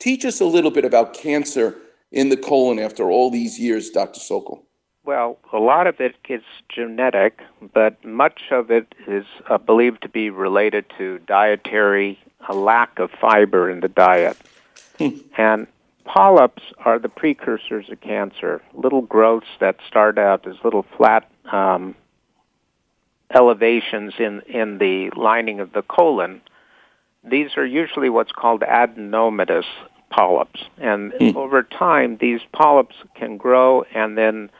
Teach us a little bit about cancer in the colon after all these years, Dr. Sokol. Well, a lot of it is genetic, but much of it is uh, believed to be related to dietary, a lack of fiber in the diet. Hmm. And polyps are the precursors of cancer, little growths that start out as little flat um, elevations in, in the lining of the colon. These are usually what's called adenomatous polyps. And mm. over time, these polyps can grow, and then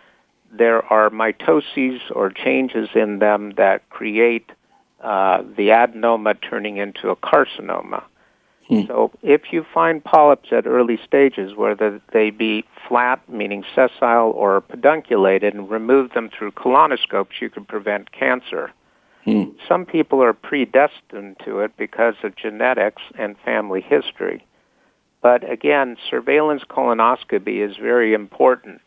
there are mitoses or changes in them that create uh, the adenoma turning into a carcinoma. Hmm. So if you find polyps at early stages, whether they be flat, meaning sessile, or pedunculated, and remove them through colonoscopes, you can prevent cancer. Hmm. Some people are predestined to it because of genetics and family history. But again, surveillance colonoscopy is very important,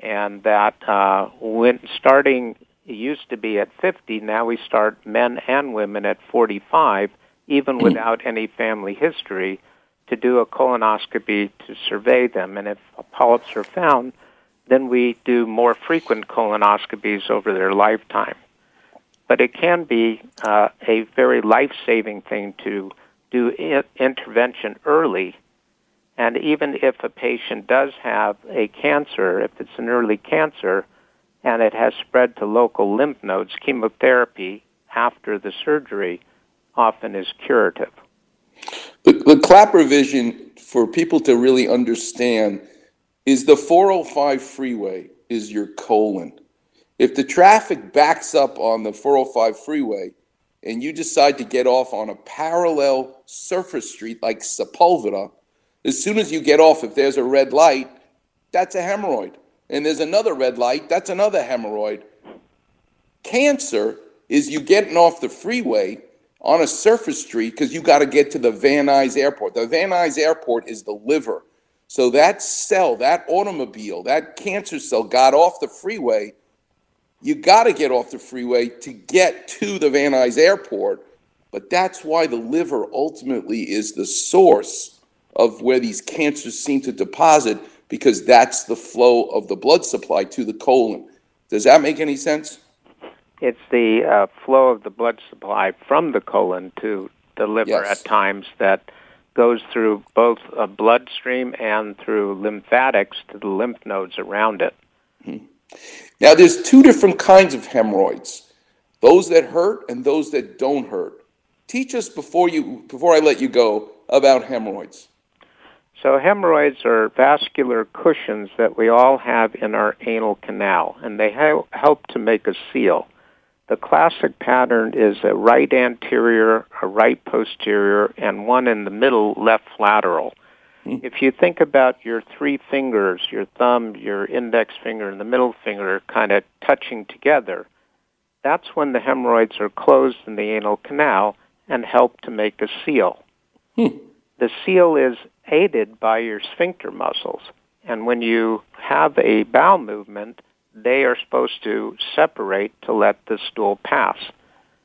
and that uh, when starting it used to be at 50, now we start men and women at 45 even without any family history, to do a colonoscopy to survey them. And if polyps are found, then we do more frequent colonoscopies over their lifetime. But it can be uh, a very life saving thing to do I- intervention early. And even if a patient does have a cancer, if it's an early cancer and it has spread to local lymph nodes, chemotherapy after the surgery often is curative. The, the Klapper vision, for people to really understand, is the 405 freeway is your colon. If the traffic backs up on the 405 freeway and you decide to get off on a parallel surface street like Sepulveda, as soon as you get off, if there's a red light, that's a hemorrhoid. And there's another red light, that's another hemorrhoid. Cancer is you getting off the freeway on a surface street because you got to get to the Van Nuys Airport. The Van Nuys Airport is the liver. So that cell, that automobile, that cancer cell got off the freeway. You got to get off the freeway to get to the Van Nuys Airport. But that's why the liver ultimately is the source of where these cancers seem to deposit because that's the flow of the blood supply to the colon. Does that make any sense? It's the uh, flow of the blood supply from the colon to the liver yes. at times that goes through both a bloodstream and through lymphatics to the lymph nodes around it. Hmm. Now, there's two different kinds of hemorrhoids: those that hurt and those that don't hurt. Teach us before you before I let you go about hemorrhoids. So hemorrhoids are vascular cushions that we all have in our anal canal, and they help to make a seal. The classic pattern is a right anterior, a right posterior, and one in the middle left lateral. Hmm. If you think about your three fingers, your thumb, your index finger, and the middle finger kind of touching together, that's when the hemorrhoids are closed in the anal canal and help to make a seal. Hmm. The seal is aided by your sphincter muscles. And when you have a bowel movement, they are supposed to separate to let the stool pass.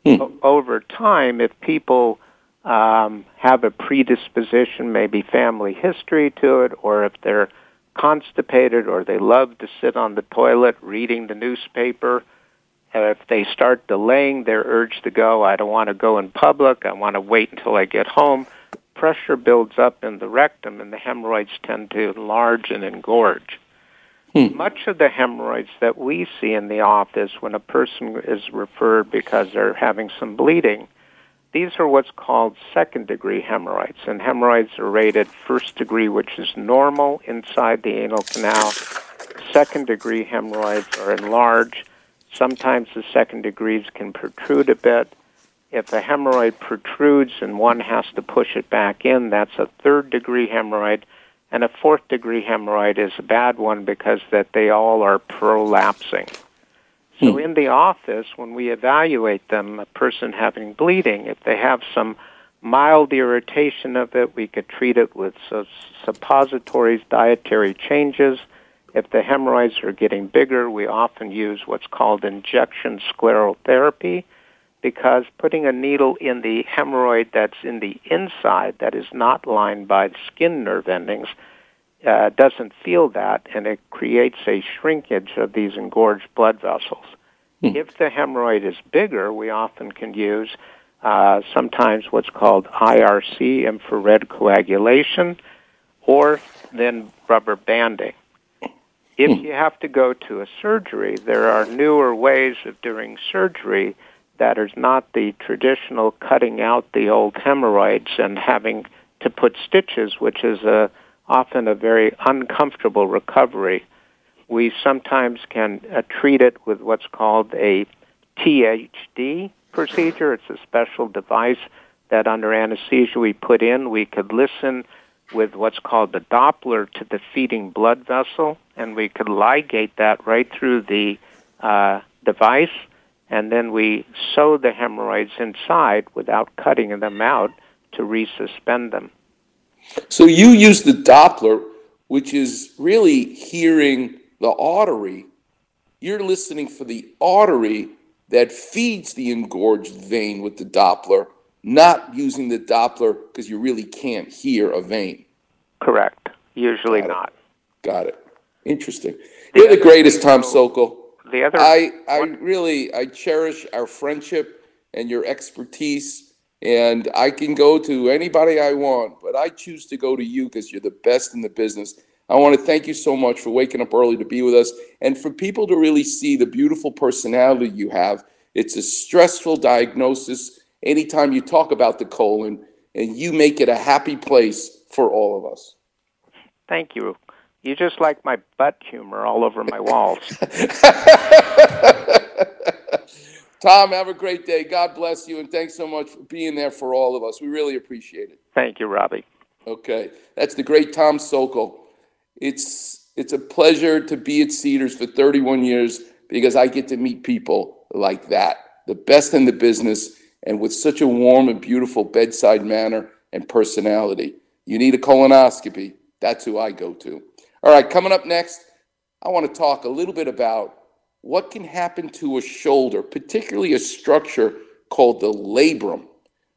Hmm. over time, if people um, have a predisposition, maybe family history to it, or if they're constipated or they love to sit on the toilet reading the newspaper, if they start delaying their urge to go, I don't want to go in public, I want to wait until I get home, pressure builds up in the rectum and the hemorrhoids tend to enlarge and engorge. Hmm. Much of the hemorrhoids that we see in the office when a person is referred because they're having some bleeding, these are what's called second degree hemorrhoids. And hemorrhoids are rated first degree, which is normal inside the anal canal. Second degree hemorrhoids are enlarged. Sometimes the second degrees can protrude a bit. If a hemorrhoid protrudes and one has to push it back in, that's a third degree hemorrhoid and a fourth degree hemorrhoid is a bad one because that they all are prolapsing. So hmm. in the office, when we evaluate them, a person having bleeding, if they have some mild irritation of it, we could treat it with suppositories, dietary changes. If the hemorrhoids are getting bigger, we often use what's called injection sclerotherapy. Because putting a needle in the hemorrhoid that's in the inside, that is not lined by skin nerve endings, uh, doesn't feel that, and it creates a shrinkage of these engorged blood vessels. Hmm. If the hemorrhoid is bigger, we often can use uh, sometimes what's called IRC, infrared coagulation, or then rubber banding. If hmm. you have to go to a surgery, there are newer ways of doing surgery that is not the traditional cutting out the old hemorrhoids and having to put stitches, which is a, often a very uncomfortable recovery. We sometimes can uh, treat it with what's called a THD procedure. It's a special device that under anesthesia we put in. We could listen with what's called the Doppler to the feeding blood vessel, and we could ligate that right through the uh, device, and then we sew the hemorrhoids inside without cutting them out to resuspend them. So you use the Doppler, which is really hearing the artery. You're listening for the artery that feeds the engorged vein with the Doppler, not using the Doppler because you really can't hear a vein. Correct. Usually Got not. Got it. Interesting. The You're the greatest, Tom Sokol. The other, I, I really, I cherish our friendship and your expertise, and I can go to anybody I want, but I choose to go to you because you're the best in the business. I want to thank you so much for waking up early to be with us and for people to really see the beautiful personality you have. It's a stressful diagnosis anytime you talk about the colon, and you make it a happy place for all of us. Thank you. You just like my butt humor all over my walls. Tom, have a great day. God bless you, and thanks so much for being there for all of us. We really appreciate it. Thank you, Robbie. Okay, that's the great Tom Sokol. It's it's a pleasure to be at Cedars for 31 years because I get to meet people like that, the best in the business, and with such a warm and beautiful bedside manner and personality. You need a colonoscopy. That's who I go to. All right, coming up next, I want to talk a little bit about what can happen to a shoulder, particularly a structure called the labrum,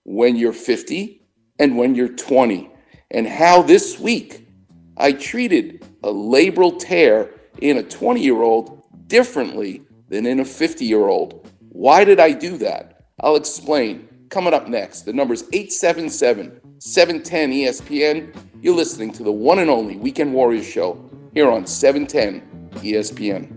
when you're 50 and when you're 20, and how this week I treated a labral tear in a 20 year old differently than in a 50 year old. Why did I do that? I'll explain. Coming up next, the number is 877 710 ESPN. You're listening to the one and only Weekend Warriors show here on 710 ESPN.